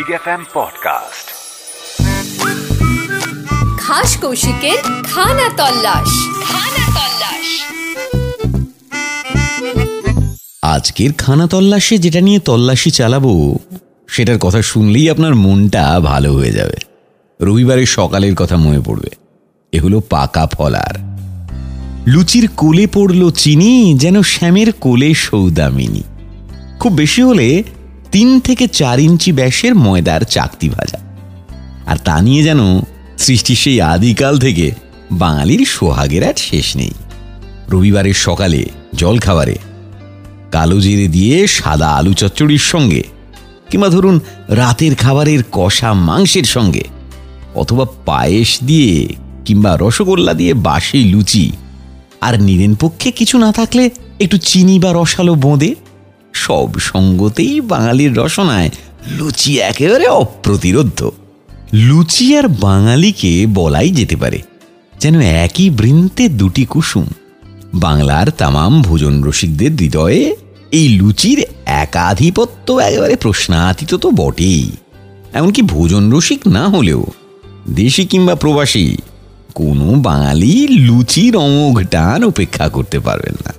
Big F M podcast খাস কৌশিকের খানা তল্লাশ। খানা তল্লাশ। আজকের খানা তল্লাশে যেটা নিয়ে তল্লাশি চালাবো সেটার কথা শুনলেই আপনার মনটা ভালো হয়ে যাবে। রবিবারের সকালের কথা মনে পড়বে। এ হলো পাকা ফলার লুচির কোলে পড়ল চিনি যেন শ্যামের কোলে সৌদামিনী। খুব বেশি হলে তিন থেকে চার ইঞ্চি ব্যাসের ময়দার চাকতি ভাজা। আর তা নিয়ে যেন সৃষ্টির সেই আদিকাল থেকে বাঙালির সোহাগের আর শেষ নেই। রবিবারের সকালে জল খাবারে কালো জিরে দিয়ে সাদা আলু চচ্চড়ির সঙ্গে, কিংবা ধরুন রাতের খাবারের কষা মাংসের সঙ্গে, অথবা পায়েস দিয়ে কিংবা রসগোল্লা দিয়ে বাসি লুচি। আর নিরেন পক্ষে কিছু না থাকলে একটু চিনি বা রসালো বোঁদে সব সঙ্গতেই বাঙালির রসনায় লুচি একেবারে অপ্রতিরোধ্য। লুচি আর বাঙালিকে বলাই যেতে পারে, যেন একই বৃন্তে দুটি কুসুম। বাংলার তামাম ভোজন রসিকদের হৃদয়ে এই লুচির একাধিপত্য একেবারে প্রশ্নাতীত তো বটেই। এমনকি ভোজন রসিক না হলেও দেশি কিংবা প্রবাসী কোনো বাঙালি লুচির অমোঘ টান উপেক্ষা করতে পারবেন না।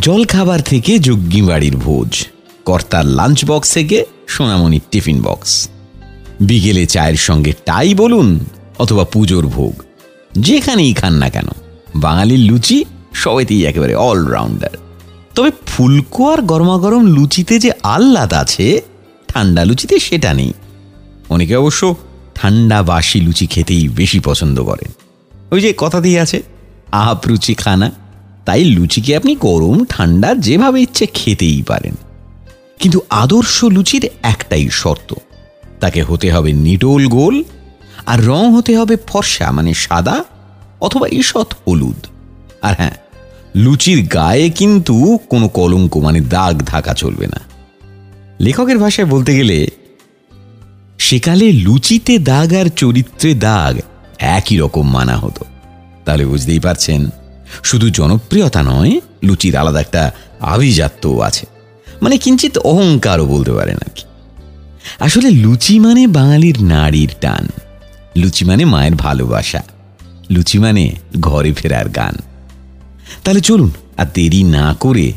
জল খাবার থেকে যজ্ঞী বাড়ির ভোজ। কর্তার লাঞ্চ বক্স থেকে সোনামণির টিফিন বক্স বিকেলে চায়ের সঙ্গে টাই বলুন অথবা পুজোর ভোগ। যেখানেই খান না কেন, বাঙালির লুচি সবাইতেই একেবারে অলরাউন্ডার তবে ফুলকো আর গরমাগরম লুচিতে যে আহ্লাদ আছে, ঠান্ডা লুচিতে সেটা নেই। অনেকে অবশ্য ঠান্ডা বাসি লুচি খেতেই বেশি পছন্দ করেন ওই যে কথাতেই আছে আপ রুচি খানা। তাই লুচিকে আপনি গরম, ঠান্ডা, যেভাবে ইচ্ছে খেতেই পারেন। কিন্তু আদর্শ লুচির একটাই শর্ত, তাকে হতে হবে নিটোল গোল আর রং হতে হবে ফর্সা মানে সাদা অথবা ঈষৎ হলুদ। আর হ্যাঁ লুচির গায়ে কিন্তু কোনো কলঙ্ক মানে দাগ ধাকা চলবে না। লেখকের ভাষায় বলতে গেলে, সেকালে লুচিতে দাগ আর চরিত্রে দাগ একই রকম মানা হতো। তাহলে বুঝতেই পারছেন শুধু জনপ্রিয়তা নয়, লুচির আলাদা একটা আভিজাত্যও আছে। মানে কিঞ্চিত অহংকারও বলতে পারেন আর কি। আসলে লুচি মানে বাঙালির নারীর টান। লুচি মানে মায়ের ভালোবাসা। লুচি মানে ঘরে ফেরার গান। তাহলে চলুন আর দেরি না করে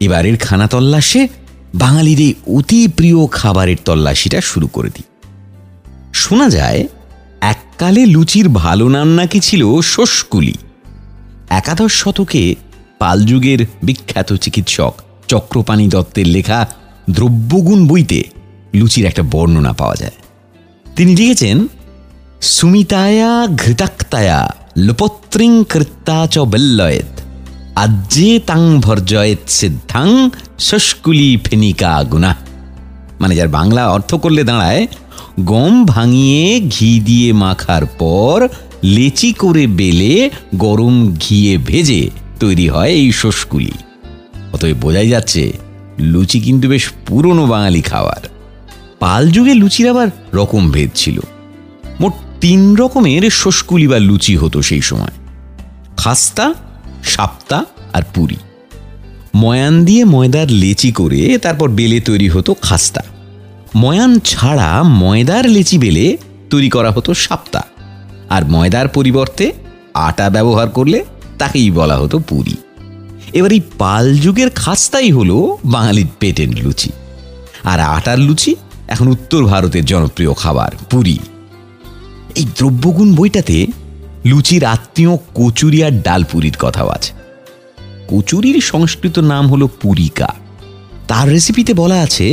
এবারের খানা তল্লাশে বাঙালির এই অতি প্রিয় খাবারের তল্লাশিটা শুরু করে দিই। শোনা যায়, এককালে লুচির ভালো নাম নাকি ছিল শোষকুলি। একাদশ শতকে পালযুগের বিখ্যাত চিকিৎসক চক্রপাণি দত্তের লেখা দ্রব্যগুণ বইতে লুচির একটা বর্ণনা পাওয়া যায়। তিনি লিখেছেন, সুমিতায়া ঘৃতাক্তায়া লোপত্রিং কৃত্তা চ বেল্লয়েত আজ্যে তাং ভর্জয়েত সিদ্ধাং শস্কুলি ফেনিকা গুনা মানে যার বাংলা অর্থ করলে দাঁড়ায়, গম ভাঙিয়ে ঘি দিয়ে মাখার পর লেচি করে বেলে গরম ঘিয়ে ভেজে তৈরি হয় এই শস্কুলি অতএব বোঝাই যাচ্ছে, লুচি কিন্তু বেশ পুরনো বাঙালি খাবার। পাল যুগে লুচির আবার রকম ভেদ ছিল। মোট তিন রকমের শস্কুলি বা লুচি হতো সেই সময়। খাস্তা, সাপ্তা আর পুরি। ময়ান দিয়ে ময়দার লেচি করে তারপর বেলে তৈরি হতো খাস্তা। ময়ান ছাড়া ময়দার লেচি বেলে তৈরি করা হতো সাপ্তা। আর ময়দার পরিবর্তে আটা ব্যবহার করলে তাকেই বলা হতো পুরি। এবার এই পাল যুগের খাস্তাই হলো বাঙালির পেটেন্ট লুচি। আর আটার লুচি এখন উত্তর ভারতের জনপ্রিয় খাবার, পুরি। এই দ্রব্যগুণ বইটাতে লুচির আত্মীয় কচুরি আর ডালপুরির কথাও আছে। কচুরির সংস্কৃত নাম হলো পুরিকা। তার রেসিপিতে বলা আছে,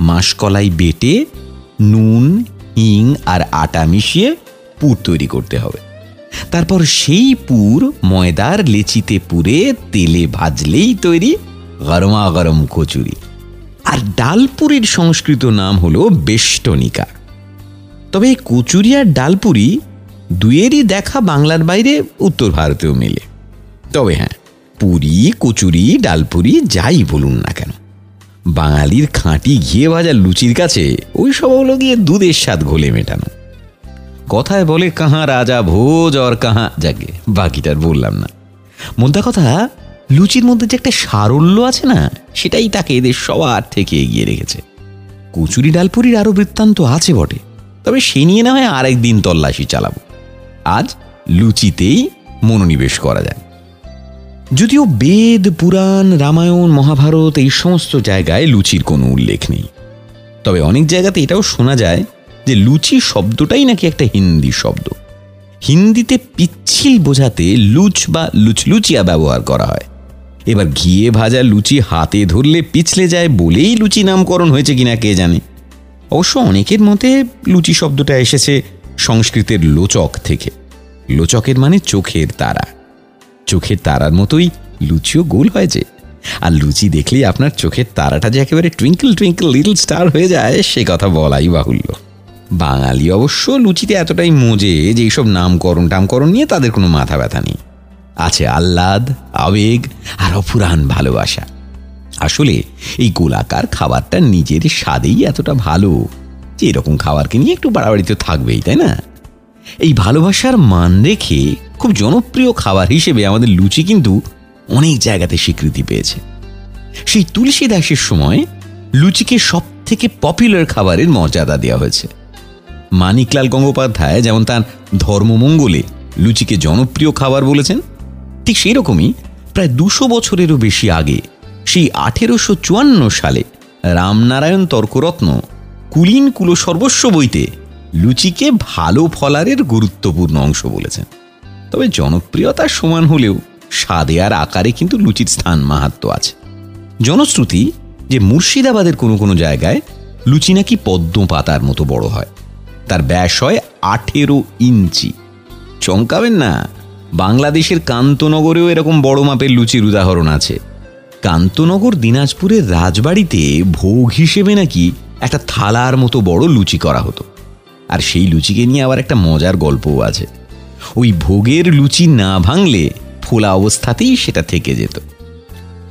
মাসকলাই বেটে, নুন, হিং আর আটা মিশিয়ে পুর তৈরি করতে হবে। তারপর সেই পুর ময়দার লেচিতে পুরে তেলে ভাজলেই তৈরি গরমা গরম কচুরি। আর ডালপুরির সংস্কৃত নাম হলো বেষ্টনিকা। তবে এই কচুরি আর ডালপুরি দুয়েরই দেখা বাংলার বাইরে, উত্তর ভারতেও মেলে। তবে হ্যাঁ পুরি, কচুরি, ডালপুরি যাই বলুন না কেন। বাঙালির খাঁটি ঘিয়ে ভাজা লুচির কাছে ওই সব হলো গিয়ে দুধের স্বাদ ঘোলে মেটানো। কথায় বলে কাহা রাজা ভোজ আর কাহা জাগে। বাকিটার বললাম না। মোদ্দা কথা, লুচির মধ্যে যে একটা সারল্য আছে না, সেটাই তাকে এদের সবার থেকে এগিয়ে রেখেছে। কচুরি ডালপুরির আরও বৃত্তান্ত আছে বটে, তবে সে নিয়ে না হয় আরেক দিন তল্লাশি চালাবো। আজ লুচিতেই মনোনিবেশ করা যায়। যদিও বেদ, পুরাণ, রামায়ণ, মহাভারত এই সমস্ত জায়গায় লুচির কোনো উল্লেখ নেই। তবে অনেক জায়গাতে এটাও শোনা যায় যে লুচি শব্দটাই নাকি একটা হিন্দি শব্দ। হিন্দিতে পিচ্ছিল বোঝাতে লুচ বা লুচলুচিয়া ব্যবহার করা হয়। এবার ঘিয়ে ভাজা লুচি হাতে ধরলে পিছলে যায় বলেই লুচি নামকরণ হয়েছে কিনা কে জানে। অবশ্য অনেকের মতে লুচি শব্দটা এসেছে সংস্কৃতের লোচক থেকে। লোচকের মানে চোখের তারা। চোখের তারার মতোই লুচিও গোল হয় যে। আর লুচি দেখলেই আপনার চোখের তারাটা যে একেবারে টুইঙ্কল টুইঙ্কল লিটল স্টার হয়ে যায়, সে কথা বলাই বাহুল্য। বাঙালি অবশ্য লুচিতে এতটাই মজে যে এইসব নামকরণ টামকরণ নিয়ে তাদের কোনো মাথা ব্যথা নেই। আছে আহ্লাদ, আবেগ আর অপুরাণ ভালোবাসা। আসলে এই গোলাকার খাবারটা নিজের স্বাদেই এতটা ভালো যে এরকম খাবারকে নিয়ে একটু বাড়াবাড়ি তো থাকবেই, তাই না? এই ভালোবাসার মান রেখে খুব জনপ্রিয় খাবার হিসেবে আমাদের লুচি কিন্তু অনেক জায়গাতে স্বীকৃতি পেয়েছে। সেই তুলসী দাসের সময় লুচিকে সব থেকে পপুলার খাবারের মর্যাদা দেওয়া হয়েছে। মানিকলাল গঙ্গোপাধ্যায় যেমন তার ধর্মমঙ্গলে লুচিকে জনপ্রিয় খাবার বলেছেন, ঠিক সেই রকমই প্রায় দুশো বছরেরও বেশি আগে, সেই আঠেরোশো চুয়ান্ন সালে রামনারায়ণ তর্করত্ন কুলিন কুলো সর্বস্ব বইতে লুচিকে ভালো ফলারের গুরুত্বপূর্ণ অংশ বলেছেন। তবে জনপ্রিয়তার সমান হলেও স্বাদে আর আকারে কিন্তু লুচির স্থান মাহাত্ম আছে। জনশ্রুতি যে মুর্শিদাবাদের কোনো কোনো জায়গায় লুচি নাকি পদ্ম পাতার মতো বড় হয়। তার ব্যাস হয় আঠেরো ইঞ্চি। চমকাবেন না? বাংলাদেশের কান্তনগরেও এরকম বড় মাপের লুচির উদাহরণ আছে। কান্তনগর দিনাজপুরের রাজবাড়িতে ভোগ হিসেবে নাকি একটা থালার মতো বড় লুচি করা হতো। আর সেই লুচিকে নিয়ে আবার একটা মজার গল্পও আছে। ওই ভোগের লুচি না ভাঙলে ফোলা অবস্থাতেই সেটা থেকে যেত।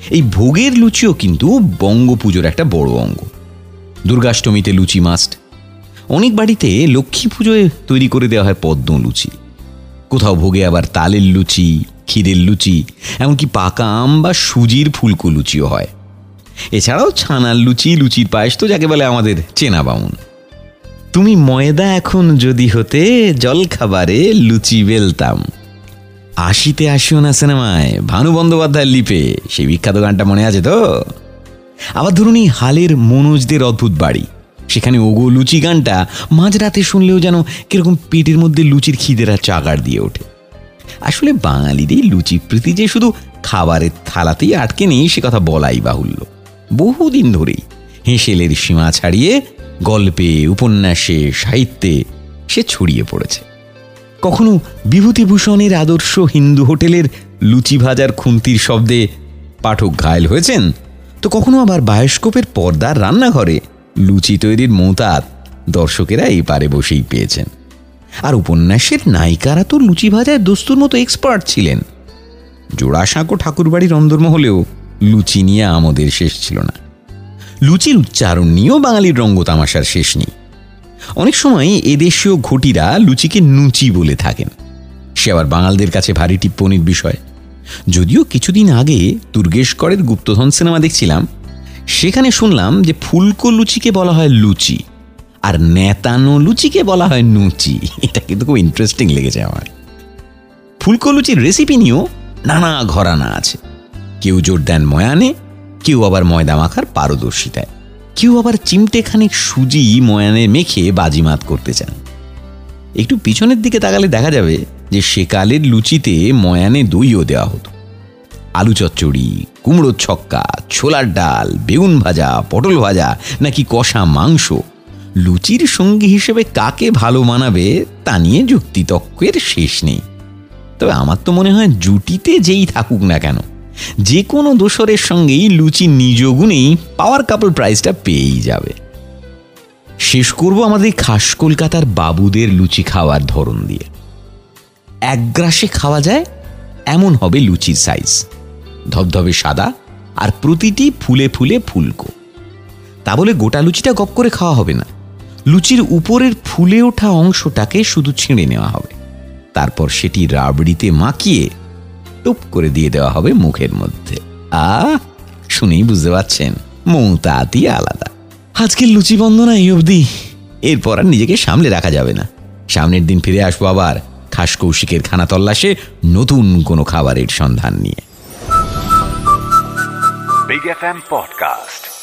এই ভোগের লুচিও কিন্তু বঙ্গপুজোর একটা বড় অঙ্গ। দুর্গাষ্টমীতে লুচি মাস্ট অনেক বাড়িতে লক্ষ্মী পুজোয় তৈরি করে দেওয়া হয় পদ্ম লুচি। কোথাও ভোগে আবার তালের লুচি, ক্ষীরের লুচি, এমনকি পাকা আম বা সুজির ফুলকো লুচিও হয়। এছাড়াও ছানার লুচি, লুচির পায়েস তো যাকে বলে আমাদের চেনা বামুন তুমি ময়দা এখন যদি হতে জল খাবারে লুচি বেলতাম। আশিতে আসিও না সিনেমায়, ভানু বন্দ্যোপাধ্যায়ের লিপে, সেই বিখ্যাত গানটা মনে আছে তো? আবার ধরুন এই হালের মনোজদের অদ্ভুত বাড়ি। সেখানে ওগো লুচি গানটা মাঝরাতে শুনলেও যেন কীরকম পেটের মধ্যে লুচির খিদেরা চাগার দিয়ে ওঠে। আসলে বাঙালিদের লুচি প্রীতি যে শুধু খাবারের থালাতেই আটকে নেই, সে কথা বলাই বাহুল্য। বহুদিন ধরেই হেঁসেলের সীমা ছাড়িয়ে গল্পে, উপন্যাসে, সাহিত্যে সে ছড়িয়ে পড়েছে। কখনো বিভূতিভূষণের আদর্শ হিন্দু হোটেলের লুচি ভাজার খুন্তির শব্দে পাঠক ঘায়ল হয়েছেন? তো কখনো আবার বায়োস্কোপের পর্দার রান্নাঘরে লুচি তৈরির মোতাত দর্শকেরা এই পারে বসেই পেয়েছেন। আর উপন্যাসের নায়িকারা তো লুচি ভাজায় দস্তুর মতো এক্সপার্ট ছিলেন। জোড়াসাঁকো ঠাকুরবাড়ির অন্দর্ম হলেও লুচি নিয়ে আমাদের শেষ ছিল না। লুচির উচ্চারণ নিয়েও বাঙালির রঙ্গ তামাশার শেষ নেই। অনেক সময় এদেশীয় ঘটিরা লুচিকে নুচি বলে থাকেন। সে আবার বাঙালদের কাছে ভারী টিপ্পনির বিষয়। যদিও কিছুদিন আগে দুর্গেশকরের গুপ্তধন সিনেমা দেখছিলাম সেখানে শুনলাম যে ফুলকো লুচিকে বলা হয় লুচি, আর নেতানো লুচিকে বলা হয় নুচি। এটা কিন্তু খুব ইন্টারেস্টিং লেগেছে আমার। ফুলকো লুচির রেসিপি নিয়েও নানা ঘরানা আছে। কেউ জোর দেন ময়ানে, কেউ আবার ময়দা মাখার পারদর্শিতায়। কেউ আবার চিমটে খানিক সুজি ময়ানে মেখে বাজিমাত করতে চান। একটু পিছনের দিকে তাকালে দেখা যাবে যে সেকালের লুচিতে ময়ানে দইও দেওয়া হতো। আলু চচ্চড়ি কুমড়ো ছক্কা, ছোলার ডাল, বেগুন ভাজা, পটল ভাজা, নাকি কষা মাংস? লুচির সঙ্গী হিসেবে কাকে ভালো মানাবে তা নিয়ে যুক্তিতক্কের শেষ নেই। তবে আমার তো মনে হয় জুটিতে যেই থাকুক না কেন যে কোনো দোসরের সঙ্গেই লুচি নিজ গুণেই পাওয়ার কাপল প্রাইসটা পেয়েই যাবে। শেষ করব আমাদের খাস কলকাতার বাবুদের লুচি খাওয়ার ধরন দিয়ে। এক গ্রাসে খাওয়া যায়, এমন হবে লুচির সাইজ ধবধবে সাদা আর প্রতিটি ফুলে ফুলে ফুলকো। তা বলে গোটা লুচিটা গপ করে খাওয়া হবে না। লুচির উপরের ফুলে ওঠা অংশটাকে শুধু ছিঁড়ে নেওয়া হবে। তারপর সেটি রাবড়িতে মাখিয়ে টুপ করে দিয়ে দেওয়া হবে মুখের মধ্যে। আ শুনেই বুঝতে পারছেন মৌতাতি আলাদা। আজকের লুচি বন্দনা এই অবধি। এরপর আর নিজেকে সামলে রাখা যাবে না। সামনের দিন ফিরে আসব আবার, খাস কৌশিকের খানা তল্লাশে নতুন কোনো খাবারের সন্ধান নিয়ে। Big FM Podcast.